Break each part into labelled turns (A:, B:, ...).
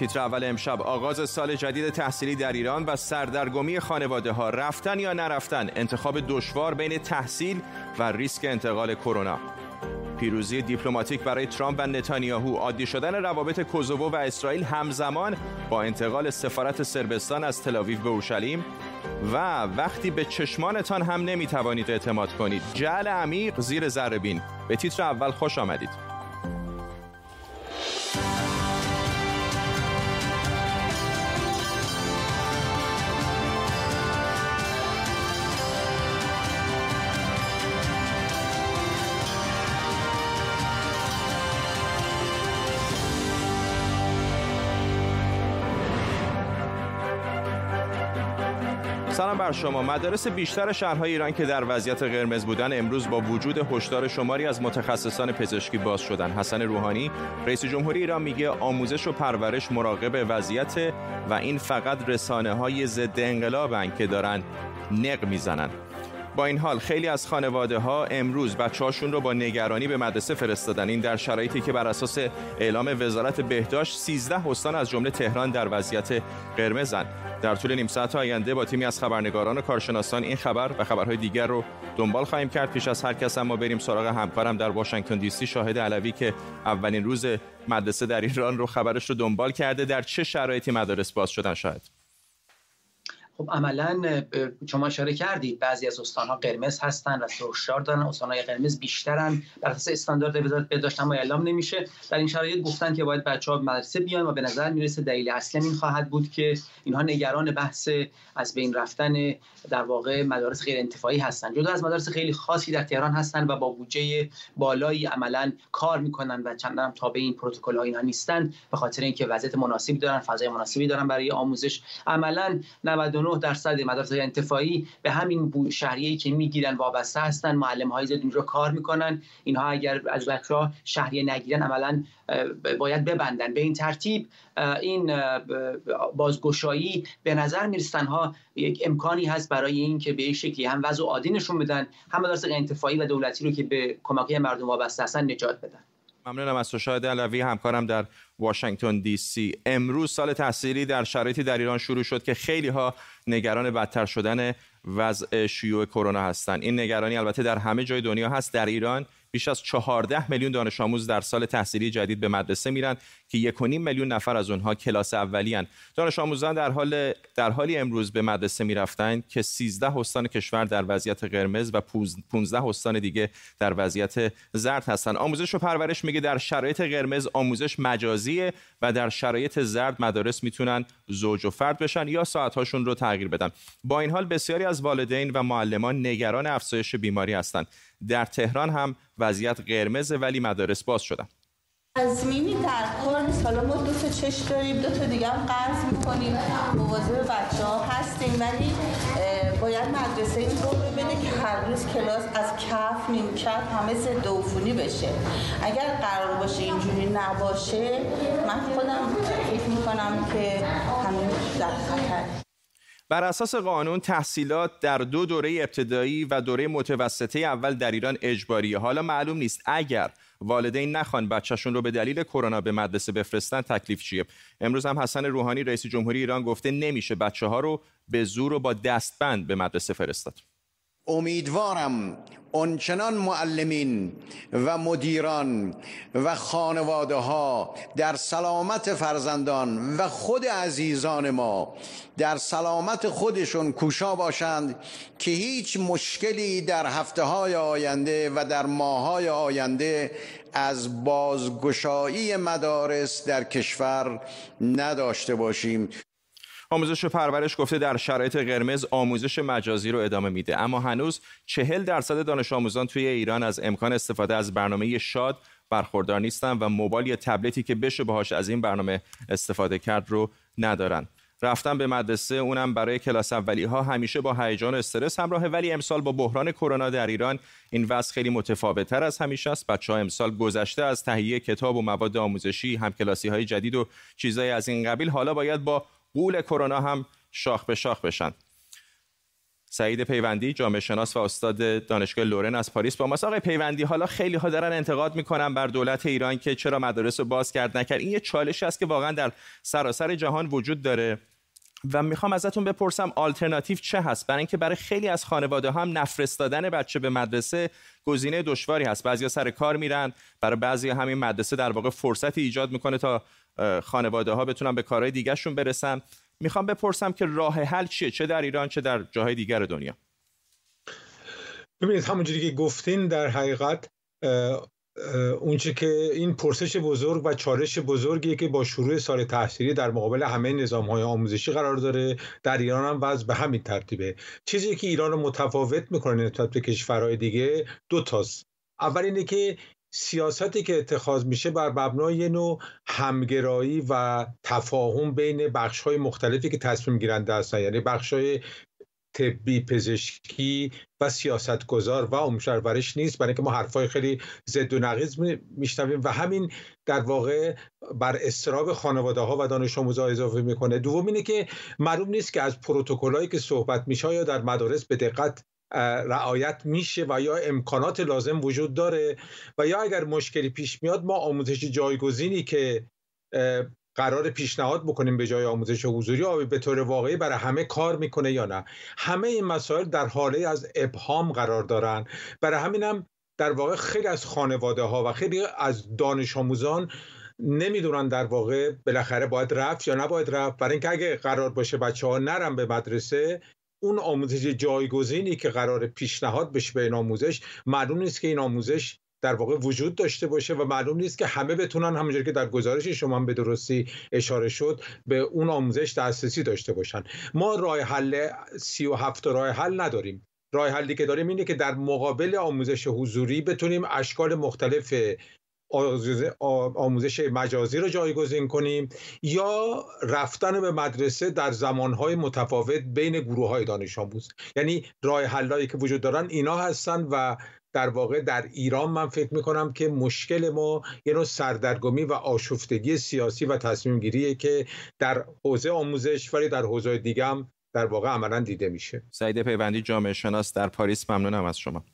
A: تیتر اول امشب آغاز سال جدید تحصیلی در ایران و سردرگمی خانواده ها رفتن یا نرفتن انتخاب دشوار بین تحصیل و ریسک انتقال کرونا. پیروزی دیپلماتیک برای ترامپ و نتانیاهو عادی شدن روابط کوزوو و اسرائیل همزمان با انتقال سفارت سربستان از تلاویو به اورشلیم. و وقتی به چشمانتان هم نمی‌توانید اعتماد کنید. جعل عمیق زیر ذره به تیتر اول خوش آمدید. سلام بر شما. مدارس بیشتر شهرهای ایران که در وضعیت قرمز بودن امروز با وجود هشدار شماری از متخصصان پزشکی باز شدن. حسن روحانی رئیس جمهوری ایران میگه آموزش و پرورش مراقب وضعیت و این فقط رسانه های ضد انقلابن که دارن نق می‌زنن. این حال خیلی از خانواده ها امروز بچه هاشون رو با نگرانی به مدرسه فرستادن. این در شرایطی که بر اساس اعلام وزارت بهداشت 13 استان از جمله تهران در وضعیت قرمزن. در طول نیم ساعت آینده با تیمی از خبرنگاران و کارشناسان این خبر و خبرهای دیگر رو دنبال خواهیم کرد. پیش از هر کس ما بریم سراغ همکارم در واشنگتن دی سی شاهد علوی که اولین روز مدرسه در ایران رو خبرش رو دنبال کرده. در چه شرایطی مدارس باز شدن شاید؟
B: خب عملا شما اشاره کردید بعضی از استانها قرمز هستن و سرخشار دارن. استانهای قرمز بیشترن. بر اساس استاندارد وزارت بهداشت اما اعلام نمیشه. در این شرایط گفتن که باید بچه‌ها مدرسه بیان و به نظر می‌رسه دلیل اصلی این خواهد بود که اینها نگران بحث از بین رفتن در واقع مدارس غیر انتفاعی هستن. جدا از مدارس خیلی خاصی در تهران هستن و با بودجه بالایی عملا کار می‌کنن و چندان تابع این پروتکل ها اینها نیستن. به خاطر اینکه وضعیت مناسبی دارن فضای مناسبی دارن برای آموزش. عملا 99 99 درصد مدارس انتفاعی به همین شهریه‌ای که می‌گیرن وابسته هستن. معلم های زیاد اونجا کار می‌کنن. اینها اگر از بچه ها شهریه نگیرن عملا باید ببندن. به این ترتیب این بازگشایی به نظر می‌رسن ها یک امکانی هست برای این که به شکلی هم وضع عادی نشون بدن هم مدارس انتفاعی و دولتی رو که به کمک مردم وابسته هستن نجات بدن.
A: ممنونم از شاهد علوی همکارم در واشنگتن دی سی. امروز سال تحصیلی در شرایطی در ایران شروع شد که خیلی ها نگران بدتر شدن وضع شیوع کرونا هستند این نگرانی البته در همه جای دنیا هست. در ایران بیش از 14 میلیون دانش آموز در سال تحصیلی جدید به مدرسه میرن که 1.5 میلیون نفر از اونها کلاس اولی هن. دانش آموزان در حال در حالی امروز به مدرسه می‌رفتند که 13 استان کشور در وضعیت قرمز و 15 استان دیگه در وضعیت زرد هستند. آموزش و پرورش میگه در شرایط قرمز آموزش مجازیه و در شرایط زرد مدارس می‌تونن زوج و فرد بشن یا ساعتهاشون رو تغییر بدن. با این حال بسیاری از والدین و معلمان نگران افزایش بیماری هستند. در تهران هم وضعیت قرمز ولی مدارس باز شدن
C: تضمینی در کار نیست. حالا ما دو تا چش داریم دو تا دیگه هم قرض می‌کنیم. مواظب بچه ها هستیم ولی باید مدرسه این رو ببینه که هر روز کلاس از کف نیمکت همه ضد عفونی بشه. اگر قرار باشه اینجوری نباشه من خودم فکر می‌کنم که همین در خطر.
A: بر اساس قانون تحصیلات در دو دوره ابتدایی و دوره متوسطه اول در ایران اجباریه. حالا معلوم نیست اگر والدین نخوان بچهشون رو به دلیل کرونا به مدرسه بفرستن تکلیف چیه. امروز هم حسن روحانی رئیس جمهوری ایران گفته نمیشه بچه ها رو به زور و با دستبند به مدرسه فرستاد.
D: امیدوارم آنچنان معلمین و مدیران و خانواده ها در سلامت فرزندان و خود عزیزان ما در سلامت خودشون کوشا باشند که هیچ مشکلی در هفته های آینده و در ماه های آینده از بازگشایی مدارس در کشور نداشته باشیم.
A: آموزش و پرورش گفته در شرایط قرمز آموزش مجازی رو ادامه میده. اما هنوز چهل درصد دانش آموزان توی ایران از امکان استفاده از برنامه شاد برخوردار نیستن و موبایل یا تبلتی که بشه باهاش از این برنامه استفاده کرد رو ندارن. رفتن به مدرسه اونم برای کلاس اولی ها همیشه با هیجان و استرس همراهه ولی امسال با بحران کرونا در ایران این وضع خیلی متفاوت تر از همیشه است. بچه ها امسال گذشته از تهیه کتاب و مواد آموزشی همکلاسی های جدید و چیزهای از این قبیل. حالا باید با قول کرونا هم شاخ به شاخ بشن. سعید پیوندی جامعه شناس و استاد دانشگاه لورن از پاریس با ماست. آقای پیوندی حالا خیلی ها دارن انتقاد می‌کنن بر دولت ایران که چرا مدارس رو باز کرد نکرد. این یه چالش است که واقعا در سراسر جهان وجود داره. و می‌خوام ازتون بپرسم آلترناتیو چه هست؟ برای اینکه برای خیلی از خانواده هم نفرستادن بچه به مدرسه گزینه دشواری هست. بعضیا سر کار میرن برای بعضی همین مدرسه در واقع فرصتی ایجاد می‌کنه تا خانواده ها بتونن به کارهای دیگرشون برسن می‌خوام بپرسم که راه حل چیه؟ چه در ایران چه در جاهای دیگر دنیا؟
E: ببینید همونجوری که گفتین در حقیقت اونچه که این پرسش بزرگ و چالش بزرگیه که با شروع سال تحصیلی در مقابل همه نظام های آموزشی قرار داره. در ایران هم وضع به همین ترتیبه. چیزی که ایران رو متفاوت می‌کنه نسبت به کشورهای دیگه دو تاست اول اینه که سیاستی که اتخاذ میشه بر مبنای نوع همگرایی و تفاهم بین بخش های مختلفی که تصمیم گیرنده هستن. یعنی بخش های طبی پزشکی و سیاستگزار. و امشرورش نیست. برای اینکه ما حرفای خیلی ضد و نقیض میشنویم. و همین در واقع بر استراب خانواده ها و دانش آموزا اضافه می‌کنه. دوم اینه که معلوم نیست که از پروتکلایی که صحبت میشه یا در مدارس به دقت رعایت میشه و یا امکانات لازم وجود داره و یا اگر مشکلی پیش میاد ما آموزش جایگزینی که قرار پیشنهاد بکنیم به جای آموزش حضوری آیا به طور واقعی برای همه کار می‌کنه یا نه. همه این مسائل در حاله از ابهام قرار دارن. برای همینم در واقع خیلی از خانواده ها و خیلی از دانش آموزان نمی‌دونن در واقع بالاخره باید رفت یا نباید رفت. برای اینکه اگه قرار باشه بچه ها نرن به مدرسه اون آموزش جایگزینی که قرار پیشنهاد بشه به این آموزش معلوم نیست که این آموزش در واقع وجود داشته باشه و معلوم نیست که همه بتونن همونجوری که در گزارش شما به درستی اشاره شد به اون آموزش دسترسی داشته باشن. ما راه حل 37 راه حل نداریم. راه حلی که داریم اینه که در مقابل آموزش حضوری بتونیم اشکال مختلف آموزش مجازی رو جایگزین کنیم یا رفتن به مدرسه در زمانهای متفاوت بین گروه های دانش آموز. یعنی راه حلایی که وجود دارن اینا هستن و در واقع در ایران من فکر می‌کنم که مشکل ما یه نوع سردرگمی و آشفتگی سیاسی و تصمیم گیریه که در حوزه آموزش ولی در حوزه دیگه هم در واقع عملا دیده میشه.
A: سعید پیوندی جامعه شناس در پاریس ممنونم از شما.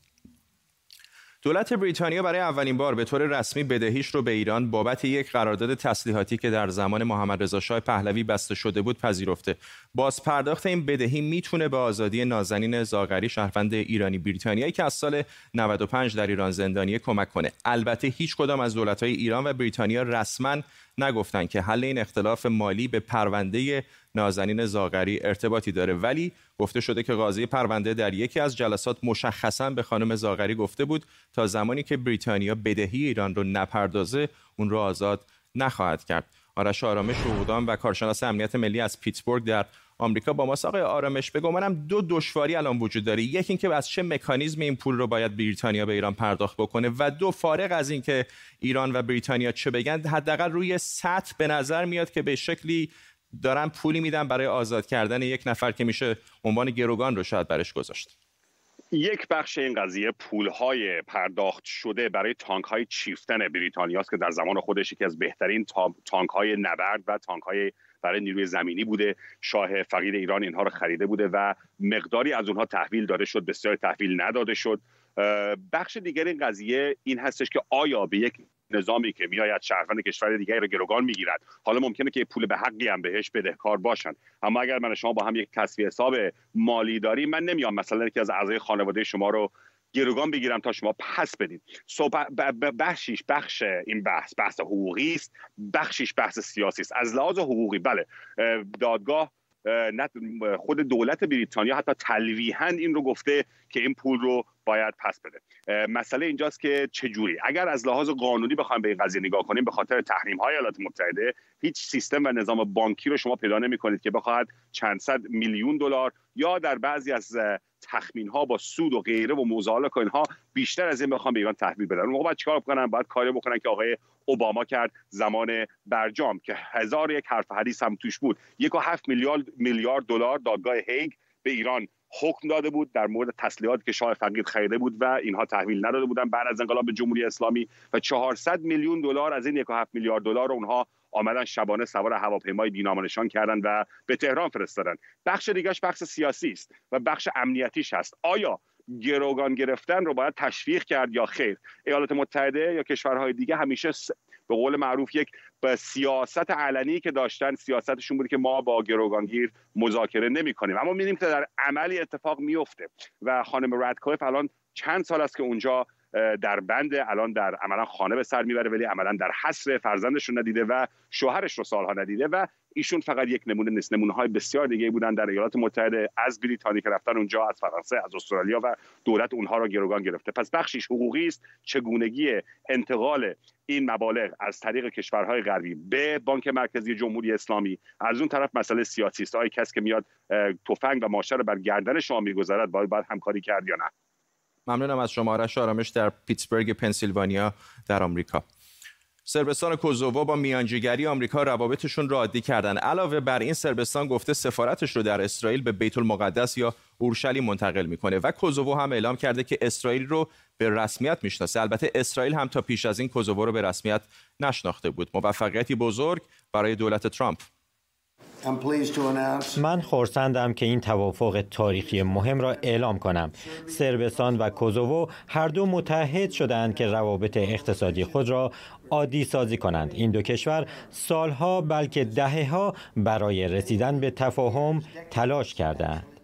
A: دولت بریتانیا برای اولین بار به طور رسمی بدهیش رو به ایران بابت یک قرارداد تسلیحاتی که در زمان محمد رضا شاه پهلوی بسته شده بود پذیرفته. باز پرداخت این بدهی می‌تونه به آزادی نازنین زاغری شهروند ایرانی بریتانیایی که از سال 95 در ایران زندانی کمک کنه. البته هیچ کدام از دولت‌های ایران و بریتانیا رسما نگفتن که حل این اختلاف مالی به پرونده نازنین زاغری ارتباطی داره. ولی گفته شده که قاضی پرونده در یکی از جلسات مشخصا به خانم زاغری گفته بود تا زمانی که بریتانیا بدهی ایران رو نپردازه اون رو آزاد نخواهد کرد. آرش آرامش حقوقدان و کارشناس امنیت ملی از پیتسبورگ در آمریکا با ما آقای آرامش بگو منم دو دشواری الان وجود داره. یکی اینکه از چه مکانیزم این پول رو باید بریتانیا به ایران پرداخت بکنه و دو فارغ از اینکه ایران و بریتانیا چه بگن حداقل روی سطح به نظر میاد که به شکلی دارن پولی میدن برای آزاد کردن یک نفر که میشه عنوان گروگان رو شاید برش گذاشت.
F: یک بخش این قضیه پولهای پرداخت شده برای تانک های چیفتن بریتانیاست که در زمان خودش یکی از بهترین تانک های نبرد و تانک های برای نیروی زمینی بوده. شاه فقید ایران اینها رو خریده بوده و مقداری از اونها تحویل داده شد بسیار تحویل نداده شد. بخش دیگر این قضیه این هستش که آیا به یک نظامی که میآید شهروند کشور دیگری رو گروگان می‌گیرد حالا ممکنه که پول به حقی هم بهش بدهکار باشن. اما اگر من شما با هم یک تصفیه حساب مالی داریم من نمیام مثلا یکی از اعضای خانواده شما رو گروگان بگیرم تا شما پس بدید بخشیش بخش این بحث بحث حقوقی است بخشیش بحث سیاسی است. از لحاظ حقوقی بله دادگاه خود دولت بریتانیا حتی تلویحا این رو گفته که این پول رو باید پس بده. مسئله اینجاست که چجوری اگر از لحاظ قانونی بخوایم به این قضیه نگاه کنیم به خاطر تحریم های ایالات متحده هیچ سیستم و نظام بانکی رو شما پیدا نمی کنید که بخواهد چند صد میلیون دلار یا در بعضی از تخمین ها با سود و غیره و موزال کوین ها بیشتر از این بخوام به ایران تحویل بدن موقع باید چیکار بکنن باید کاری بکنن که آقای اوباما کرد زمان برجام که هزار یک حرف حدیث هم توش بود. یک و هفت میلیارد میلیارد دلار دادگاه هیگ به ایران حکم داده بود در مورد تسلیحاتی که شاه فقید خریده بود و اینها تحویل نداده بودن. بعد از انقلاب جمهوری اسلامی و 400 میلیون دلار از این 1.7 میلیارد دلار اونها آمدن شبانه سوار هواپیمای بینامانشان کردن و به تهران فرستادن بخش دیگهش بخش سیاسی است و بخش امنیتیش هست. آیا گروگان گرفتن رو باید تشویق کرد یا خیر؟ ایالات متحده یا کشورهای دیگه همیشه به قول معروف یک به سیاست علنی که داشتن سیاستشون بود که ما با گروگانگیر مذاکره نمی کنیم اما می‌بینیم که در عملی اتفاق میفته و خانم رادکلیف الان چند سال است که اونجا در بند الان در عملا خانه به سر می‌بره ولی عملا در حصر فرزندش رو ندیده و شوهرش رو سالها ندیده و ایشون فقط یک نمونه نیست. نمونه های بسیار دیگه بودن در ایالات متحده از بریتانی که رفتن اونجا از فرانسه از استرالیا و دولت اونها را گروگان گرفته. پس بخشیش حقوقی است چگونگی انتقال این مبالغ از طریق کشورهای غربی به بانک مرکزی جمهوری اسلامی. از اون طرف مسئله سیاسی است. آیا کسی که میاد تفنگ و ماشه رو بر گردن شما می‌گذارد باید باید همکاری کرد یا نه؟
A: ممنونم از شما آرش آرامش در پیتسبرگ پنسیلوانیا در آمریکا. سربستان کوزوو با میانجیگری آمریکا روابطشون را عادی کردن. علاوه بر این سربستان گفته سفارتش رو در اسرائیل به بیت المقدس یا اورشلیم منتقل می‌کنه و کوزوو هم اعلام کرده که اسرائیل رو به رسمیت می‌شناسه. البته اسرائیل هم تا پیش از این کوزوو رو به رسمیت نشناخته بود. موفقیتی بزرگ برای دولت ترامپ.
G: من خورسندم که این توافق تاریخی مهم را اعلام کنم. سربستان و کوزوو هر دو متحد شدند که روابط اقتصادی خود را عادی سازی کنند. این دو کشور سالها بلکه دهه ها برای رسیدن به تفاهم تلاش کردند.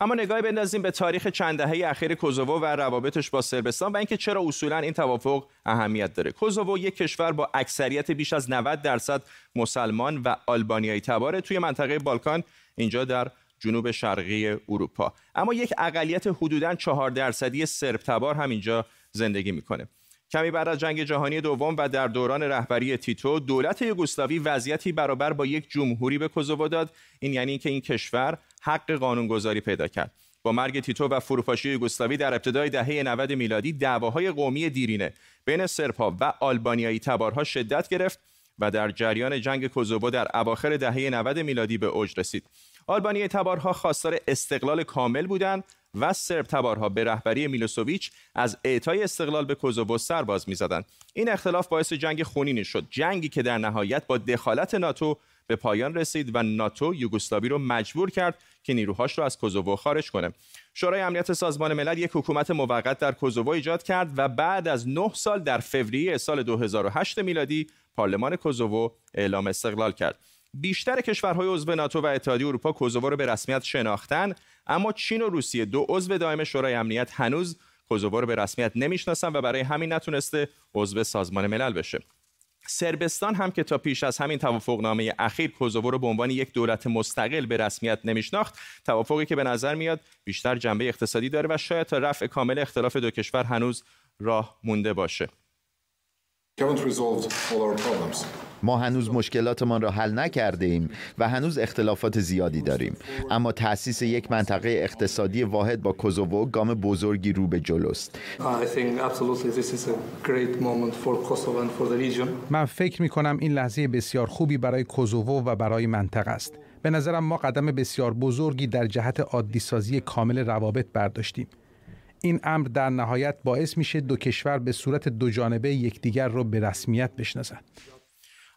A: اما نگاهی بندازیم به تاریخ چند دهه اخیر کوزوو و روابطش با سربستان و اینکه چرا اصولا این توافق اهمیت داره. کوزوو یک کشور با اکثریت بیش از 90 درصد مسلمان و آلبانیایی تباره توی منطقه بالکان اینجا در جنوب شرقی اروپا. اما یک اقلیت حدوداً 4 درصدی سرب تبار هم اینجا زندگی می‌کنه. کمی بعد از جنگ جهانی دوم و در دوران رهبری تیتو دولت یوگسلاوی وضعیتی برابر با یک جمهوری به کوزوو داد. این یعنی که این کشور حق قانونگذاری پیدا کرد. با مرگ تیتو و فروپاشی یوگسلاوی در ابتدای دهه 90 میلادی دعواهای قومی دیرینه بین سربها و آلبانیایی تبارها شدت گرفت و در جریان جنگ کوزوو در اواخر دهه 90 میلادی به اوج رسید. آلبانی تبارها خواستار استقلال کامل بودند و سرب تبارها به رهبری میلوسوویچ از اعطای استقلال به کوزوو سرباز می‌زدند. این اختلاف باعث جنگ خونینی شد جنگی که در نهایت با دخالت ناتو به پایان رسید و ناتو یوگسلاوی رو مجبور کرد که نیروهاش رو از کوزوو خارج کنه. شورای امنیت سازمان ملل یک حکومت موقت در کوزوو ایجاد کرد و بعد از 9 سال در فوریه سال 2008 میلادی پارلمان کوزوو اعلام استقلال کرد. بیشتر کشورهای عضو ناتو و اتحادیه اروپا کوزوو رو به رسمیت شناختن اما چین و روسیه دو عضو دائم شورای امنیت هنوز کوزوو رو به رسمیت نمی‌شناسن و برای همین نتونسته عضو سازمان ملل بشه. سربستان هم که تا پیش از همین توافقنامه اخیر کوزوو رو به عنوان یک دولت مستقل به رسمیت نمیشناخت توافقی که به نظر میاد بیشتر جنبه اقتصادی داره و شاید تا رفع کامل اختلاف دو کشور هنوز راه مونده باشه.
H: ما هنوز مشکلاتمان را حل نکرده ایم و هنوز اختلافات زیادی داریم. اما تأسیس یک منطقه اقتصادی واحد با کوزوو گام بزرگی رو به جلوست.
I: من فکر می کنم این لحظه بسیار خوبی برای کوزوو و برای منطقه است. به نظرم ما قدم بسیار بزرگی در جهت عادی سازی کامل روابط برداشتیم. این امر در نهایت باعث میشه دو کشور به صورت دو جانبه یکدیگر رو به رسمیت بشناسند.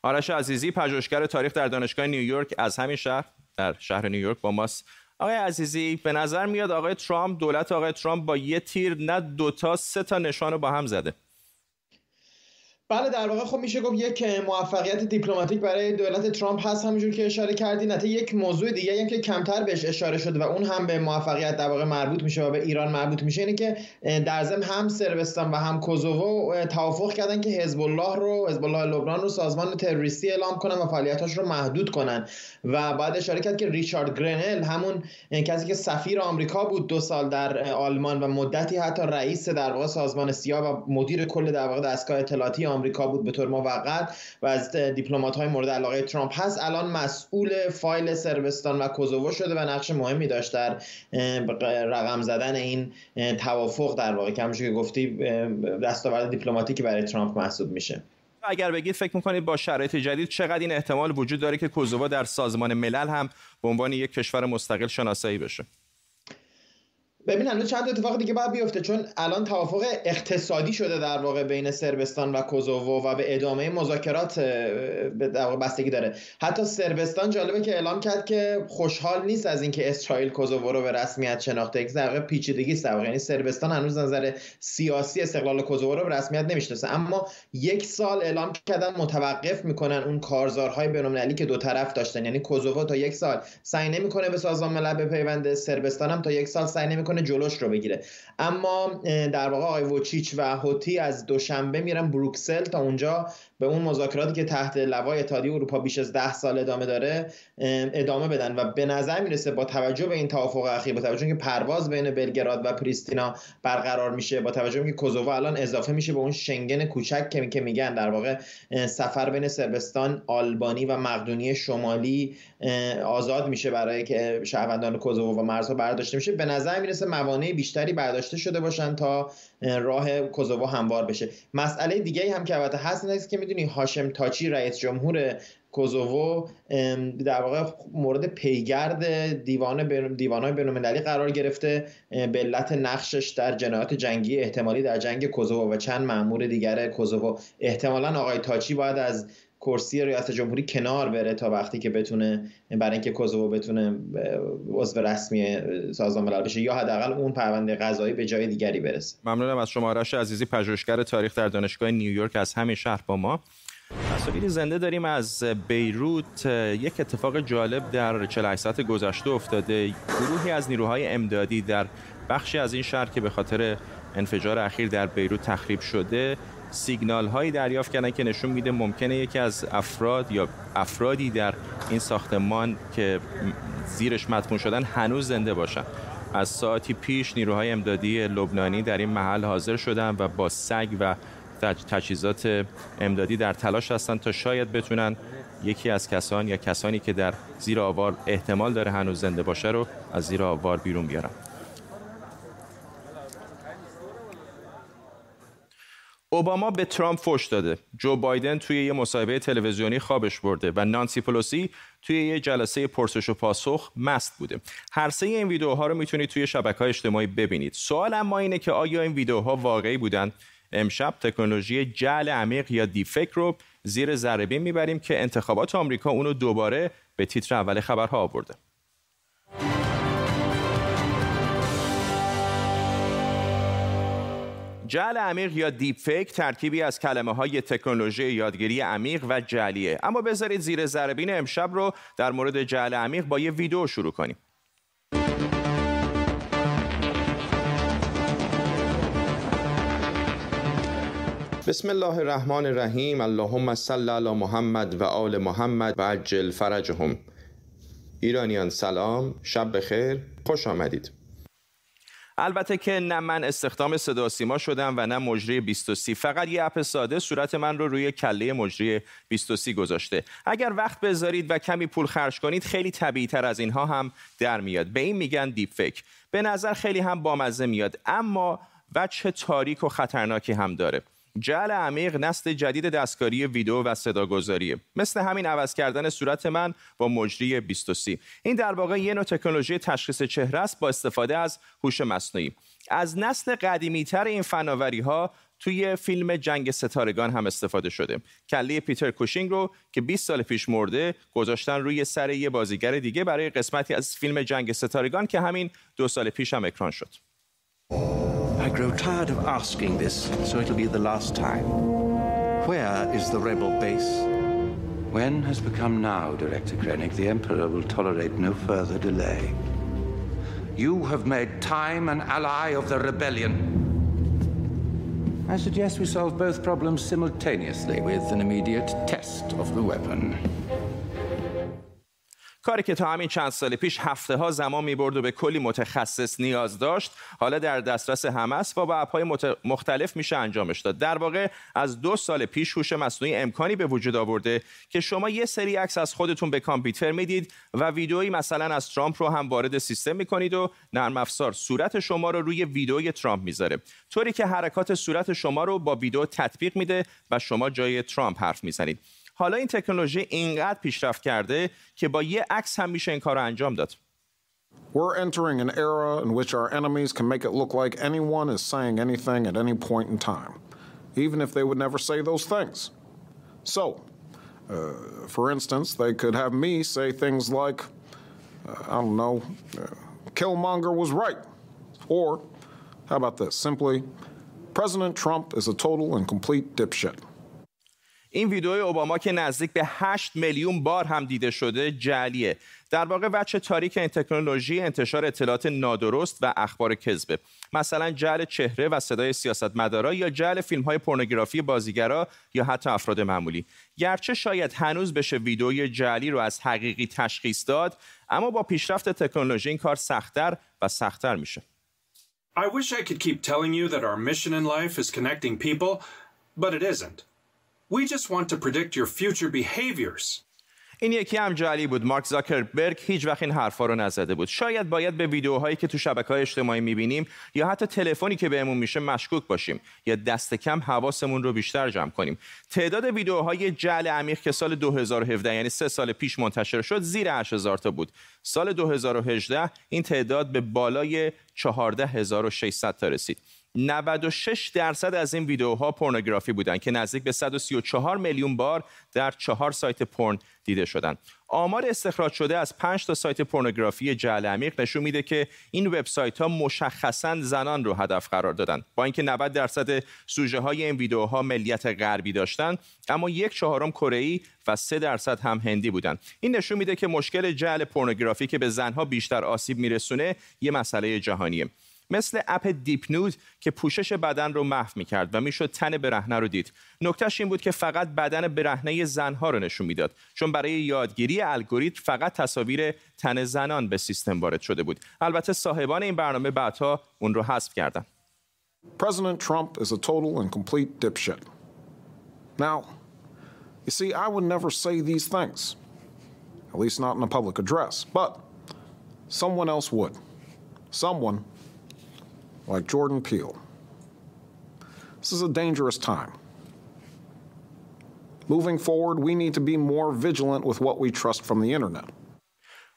A: آرش عزیزی پژوهشگر تاریخ در دانشگاه نیویورک از همین شهر در شهر نیویورک با ماست. آقای عزیزی به نظر میاد آقای ترامپ دولت آقای ترامپ با یه تیر نه دوتا سه تا نشان رو با هم زده.
J: بله در واقع خب میشه گفت یک موفقیت دیپلماتیک برای دولت ترامپ هست همونجور که اشاره کردین. حتی یک موضوع دیگه هم که کمتر بهش اشاره شده و اون هم به موفقیت در واقع مربوط میشه و به ایران مربوط میشه اینه که در ضمن هم سربستان و هم کوزوو توافق کردن که حزب الله رو حزب الله لبنان رو سازمان تروریستی اعلام کنن و فعالیتاش رو محدود کنن. و بعد اشاره کرد که ریچارد گرنل همون کسی که سفیر آمریکا بود دو سال در آلمان و مدتی حتی رئیس در واقع سازمان سیا و مدیر کل در واقع دستگاه اطلاعاتی آمریکا بود به طور موقت و از دیپلمات های مورد علاقه ترامپ هست. الان مسئول فایل سربستان و کوزوو شده و نقش مهمی داشت در رقم زدن این توافق در واقع که که گفتی دستاورد دیپلماتیکی برای ترامپ محسوب میشه.
A: اگر بگید فکر می‌کنید با شرایط جدید چقدر این احتمال وجود داره که کوزوو در سازمان ملل هم به عنوان یک کشور مستقل شناسایی بشه؟
J: ببین هنوز چند اتفاق دیگه باید بیفته. چون الان توافق اقتصادی شده در واقع بین سربستان و کوزوو و به ادامه مذاکرات به در واقع بستگی داره. حتی سربستان جالبه که اعلام کرد که خوشحال نیست از اینکه اسرائیل کوزوو رو به رسمیت شناخته. یک در پیچیدگی است یعنی سربستان هنوز نظر سیاسی استقلال کوزوو رو به رسمیت نمی‌شناسه. اما یک سال اعلام کردن متوقف می‌کنن اون کارزارهای بین‌المللی که دو طرف داشتن. یعنی کوزوو تا یک سال سعی نمی‌کنه به سازمان ملل بپیونده سربستان هم تا یک سال سعی نمی‌کنه جلوش رو بگیره. اما در واقع آقای ووچیچ و هوتی از دوشنبه میرن بروکسل تا اونجا به اون مذاکراتی که تحت لوای اتحادیه اروپا بیش از ده سال ادامه داره ادامه بدن. و به نظر می‌رسه با توجه به این توافق اخیر با توجه که پرواز بین بلگراد و پریستینا برقرار میشه با توجه که کوزوو الان اضافه میشه به اون شنگن کوچک که میگن در واقع سفر بین سربستان آلبانی و مقدونی شمالی آزاد میشه برای که شهروندان کوزوو و مرزها برداشته میشه. به نظر می‌رسه موانع بیشتری برداشته شده باشن تا راه کوزوو هموار بشه. مسئله دیگه هم که البته هست این است که می‌دونی هاشم تاچی رئیس جمهور کوزوو در واقع مورد پیگرد دیوان دیوانهای بین‌المللی قرار گرفته به علت نقشش در جنایات جنگی احتمالی در جنگ کوزوو و چند مأمور دیگر کوزوو احتمالا آقای تاچی باید از کرسی ریاست جمهوری کنار بره تا وقتی که بتونه برای اینکه کوزوو بتونه عضو رسمی سازمان ملل بشه یا حداقل اون پرونده قضایی به جای دیگری برسه.
A: ممنونم از شما آرش عزیزی پژوهشگر تاریخ در دانشگاه نیویورک از همین شهر با ما. تصاویر زنده داریم از بیروت. یک اتفاق جالب در 48 ساعت گذشته افتاده. گروهی از نیروهای امدادی در بخشی از این شهر که به خاطر انفجار اخیر در بیروت تخریب شده سیگنال هایی دریافت کردن که نشون میده ممکنه یکی از افراد یا افرادی در این ساختمان که زیرش مدفون شدن هنوز زنده باشن. از ساعتی پیش نیروهای امدادی لبنانی در این محل حاضر شدن و با سگ و تجهیزات امدادی در تلاش هستند تا شاید بتونن یکی از کسان یا کسانی که در زیر آوار احتمال داره هنوز زنده باشه رو از زیر آوار بیرون بیارن. اوباما به ترامپ فوش داده. جو بایدن توی یه مصاحبه تلویزیونی خوابش برده و نانسی پلوسی توی یه جلسه پرسش و پاسخ مست بوده. هر سه این ویدیوها رو می‌تونید توی شبکه های اجتماعی ببینید. سوال اما اینه که آیا این ویدیوها واقعی بودن؟ امشب تکنولوژی جعل عمیق یا دیفک رو زیر ذره می‌بریم که انتخابات آمریکا اونو دوباره به تیتر اول خبرها آورده. جعل عمیق یا دیپ فیک ترکیبی از کلمه های تکنولوژی یادگیری عمیق و جعلیه. اما بذارید زیر ذربین امشب رو در مورد جعل عمیق با یه ویدیو شروع کنیم. بسم الله الرحمن الرحیم. اللهم صل علی محمد و آل محمد و عجل فرجهم. ایرانیان سلام. شب بخیر. خوش آمدید. البته که نه من استخدام صدا سیما شدم و نه مجری 23 فقط یه app ساده صورت من رو روی کله مجری 23 گذاشته. اگر وقت بذارید و کمی پول خرج کنید خیلی طبیعی تر از اینها هم در میاد. به این میگن دیپ فیک به نظر خیلی هم بامزه میاد. اما وجه تاریک و خطرناکی هم داره. جعل عمیق نسل جدید دستکاری ویدیو و صداگذاریه مثل همین عوض کردن صورت من با مجری 23 این در واقع یه نوع تکنولوژی تشخیص چهره است با استفاده از هوش مصنوعی. از نسل قدیمی تر این فناوری ها توی فیلم جنگ ستارگان هم استفاده شده. کله پیتر کوشینگ رو که 20 سال پیش مرده گذاشتن روی سر یه بازیگر دیگه برای قسمتی از فیلم جنگ ستارگان که همین دو سال پیش هم اکران شد. I grow tired of asking this, so it'll be the last time. Where is the rebel base? When has become now, Director Krennic. The Emperor will tolerate no further delay. You have made time an ally of the rebellion. I suggest we solve both problems simultaneously with an immediate test of the weapon. کاری که تا همین چند سال پیش هفته ها زمان می برد و به کلی متخصص نیاز داشت حالا در دسترس همه است و با اپهای مختلف میشه انجامش داد. در واقع از دو سال پیش هوش مصنوعی امکانی به وجود آورده که شما یه سری عکس از خودتون به کامپیوتر می‌دید و ویدئویی مثلا از ترامپ رو هم وارد سیستم می‌کنید و نرم افزار صورت شما رو روی ویدئوی ترامپ می‌ذاره. طوری که حرکات صورت شما رو با ویدئو تطبیق میده و شما جای ترامپ حرف می‌زنید. حالا این تکنولوژی اینقدر پیشرفت کرده که با یه عکس هم میشه این کار رو انجام داد
K: We're entering an era in which our enemies can make it look like anyone is saying anything at any point in time, even if they would never say those things. So, uh, for instance, they could have me say things like, uh, I don't know, uh, Killmonger was right. Or, how about this? Simply, President Trump is a total and complete dipshit.
A: این ویدیو اوباما که نزدیک به 8 میلیون بار هم دیده شده جعلیه. در واقع وجه تاریک این تکنولوژی انتشار اطلاعات نادرست و اخبار کذبه. مثلا جعل چهره و صدای سیاستمدارا یا جعل فیلم های پورنوگرافی بازیگرا یا حتی افراد معمولی. گرچه شاید هنوز بشه ویدئوی جعلی رو از حقیقی تشخیص داد اما با پیشرفت تکنولوژی این کار سختتر و سختتر میشه.
L: I wish I could keep telling you that our mission in life is connecting people, but it isn't. We just want to predict your future behaviors.
A: این یکی هم جعلی بود مارک زاکربرگ. هیچ وقت این حرفا رو نزده بود. شاید باید به ویدیوهایی که تو شبکه های اجتماعی می‌بینیم یا حتی تلفنی که بهمون میشه مشکوک باشیم یا دست کم حواسمون رو بیشتر جمع کنیم. تعداد ویدیوهای جعل عمیق که سال 2017 یعنی سه سال پیش منتشر شد زیر 8000 تا بود. سال 2018 این تعداد به بالای 14600 تا رسید. 96 درصد از این ویدیوها پورنوگرافی بودن که نزدیک به 134 میلیون بار در چهار سایت پورن دیده شدن. آمار استخراج شده از 5 تا سایت پورنوگرافی جعل عمیق نشون میده که این وبسایت ها مشخصا زنان رو هدف قرار دادن. با اینکه 90 درصد سوژه های این ویدیوها ملیت غربی داشتن، اما یک چهارم کره و 3 درصد هم هندی بودن. این نشون میده که مشکل جعل پورنوگرافی که به زنها بیشتر آسیب میرسونه، یه مسئله جهانیه. مثل اپ دیپ نود که پوشش بدن رو محو می‌کرد و می‌شد تن برهنه رو دید نکتهش این بود که فقط بدن برهنه زنها رو نشون می‌داد چون برای یادگیری الگوریتم فقط تصاویر تن زنان به سیستم وارد شده بود البته صاحبان این برنامه بعدها اون رو حذف کردن
K: President Trump is a total and complete dipshit. Now, you see, I would never say these things, at least not in a public address, but someone else would. Someone like Jordan Peele. This is a dangerous time. Moving forward, we need to be more vigilant with what we trust from the internet.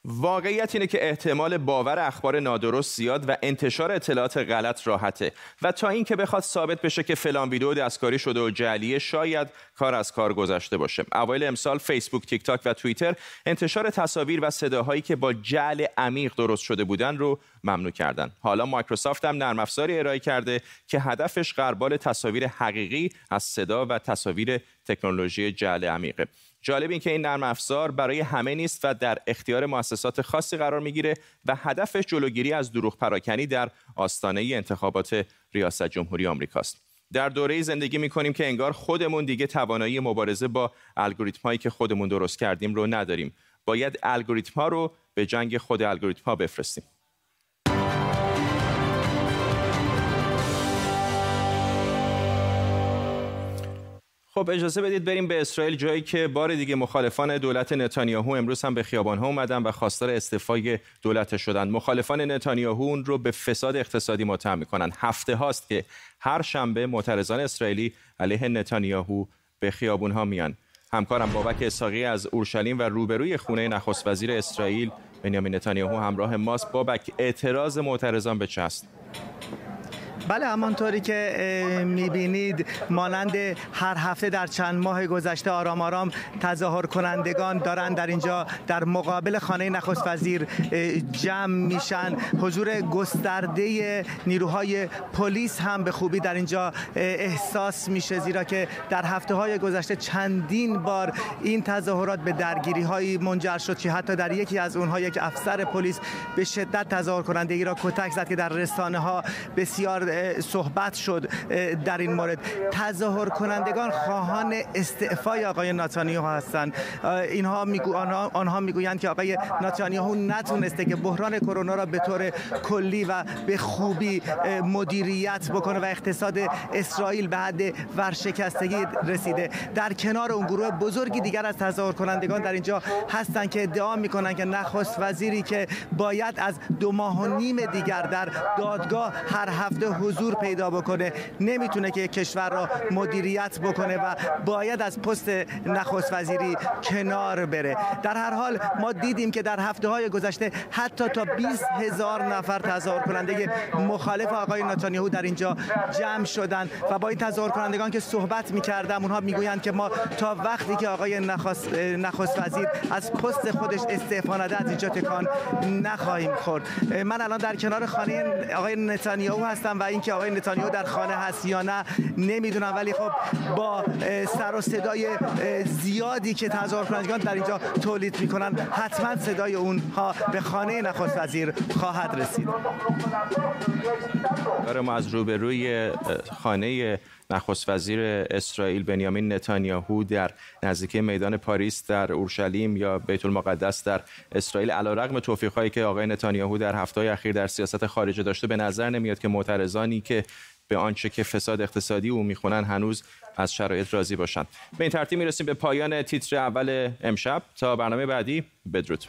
A: واقعیت اینه که احتمال باور اخبار نادرست زیاد و انتشار اطلاعات غلط راحته و تا اینکه بخواد ثابت بشه که فلان ویدیو دستکاری شده و جعلیه شاید کار از کار گذشته باشه. اوایل امسال فیسبوک تیک تاک و توییتر انتشار تصاویر و صداهایی که با جعل عمیق درست شده بودن رو ممنوع کردن. حالا مایکروسافت هم نرم افزاری ارائه کرده که هدفش غربال تصاویر حقیقی از صدا و تصاویر تکنولوژی جعل عمیقه. جالب این که این نرم افزار برای همه نیست و در اختیار مؤسسات خاصی قرار می‌گیره و هدفش جلوگیری از دروغ پراکنی در آستانه انتخابات ریاست جمهوری آمریکاست. در دوره زندگی می‌کنیم که انگار خودمون دیگه توانایی مبارزه با الگوریتم هایی که خودمون درست کردیم رو نداریم. باید الگوریتم ها رو به جنگ خود الگوریتم ها بفرستیم. خب اجازه بدید بریم به اسرائیل جایی که بار دیگه مخالفان دولت نتانیاهو امروز هم به خیابان ها اومدن و خواستار استعفای دولت شدن. مخالفان نتانیاهو اون رو به فساد اقتصادی متهم می‌کنن. هفته هاست که هر شنبه معترضان اسرائیلی علیه نتانیاهو به خیابون ها میان. همکارم بابک اساقی از اورشلیم و روبروی خونه نخست وزیر اسرائیل بنیامین نتانیاهو همراه ماست. بابک اعتراض معترضان به چه
M: بله همانطوری که می‌بینید مانند هر هفته در چند ماه گذشته آرام آرام تظاهر کنندگان دارن در اینجا در مقابل خانه نخست وزیر جمع میشن. حضور گسترده نیروهای پلیس هم به خوبی در اینجا احساس میشه. زیرا که در هفته های گذشته چندین بار این تظاهرات به درگیری هایی منجر شد که حتی در یکی از اونها یک افسر پلیس به شدت تظاهر کنندگی را کتک زد که در رسانه ها بسیار صحبت شد در این مورد. تظاهر کنندگان خواهان استعفای آقای ناتانیاهو هستند. اینها میگو آنها, می‌گویند که آقای ناتانیاهو نتونسته که بحران کرونا را به طور کلی و به خوبی مدیریت بکنه و اقتصاد اسرائیل به حد ورشکستگی رسیده. در کنار اون گروه بزرگی دیگر از تظاهر کنندگان در اینجا هستند که ادعا می‌کنند که نخست وزیری که باید از دو ماه و نیم دیگر در دادگاه هر هفته حضور پیدا بکنه نمی‌تونه که کشور را مدیریت بکنه و باید از پست نخست وزیری کنار بره. در هر حال ما دیدیم که در هفته های گذشته حتی تا 20 هزار نفر تظاهر کننده مخالف آقای نتانیاهو در اینجا جمع شدند و با این تظاهر کنندگان که صحبت می‌کردم اونها می‌گویند که ما تا وقتی که آقای نخست, نخست وزیر از پست خودش استعفا نده از اینجا تکان نخواهیم خورد. من الان در کنار خانه آقای نتانیاهو هستم و اینکه آقای نتانیاهو در خانه هست یا نه نمی‌دونم. ولی خب با سر و صدای زیادی که تظاهر کنندگان در اینجا تولید می‌کنن حتما صدای اونها به خانه نخست وزیر خواهد رسید.
A: ما از روبروی خانه نخست وزیر اسرائیل بنیامین نتانیاهو در نزدیکی میدان پاریس در اورشلیم یا بیت المقدس در اسرائیل علیرغم توفیق‌هایی که آقای نتانیاهو در هفته‌های اخیر در سیاست خارجه داشته به نظر نمیاد که معترضانی که به آنچه که فساد اقتصادی او می‌خونن هنوز از شرایط راضی باشند. به این ترتیب می‌رسیم به پایان تیتر اول امشب. تا برنامه بعدی بدرود.